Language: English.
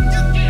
Yes.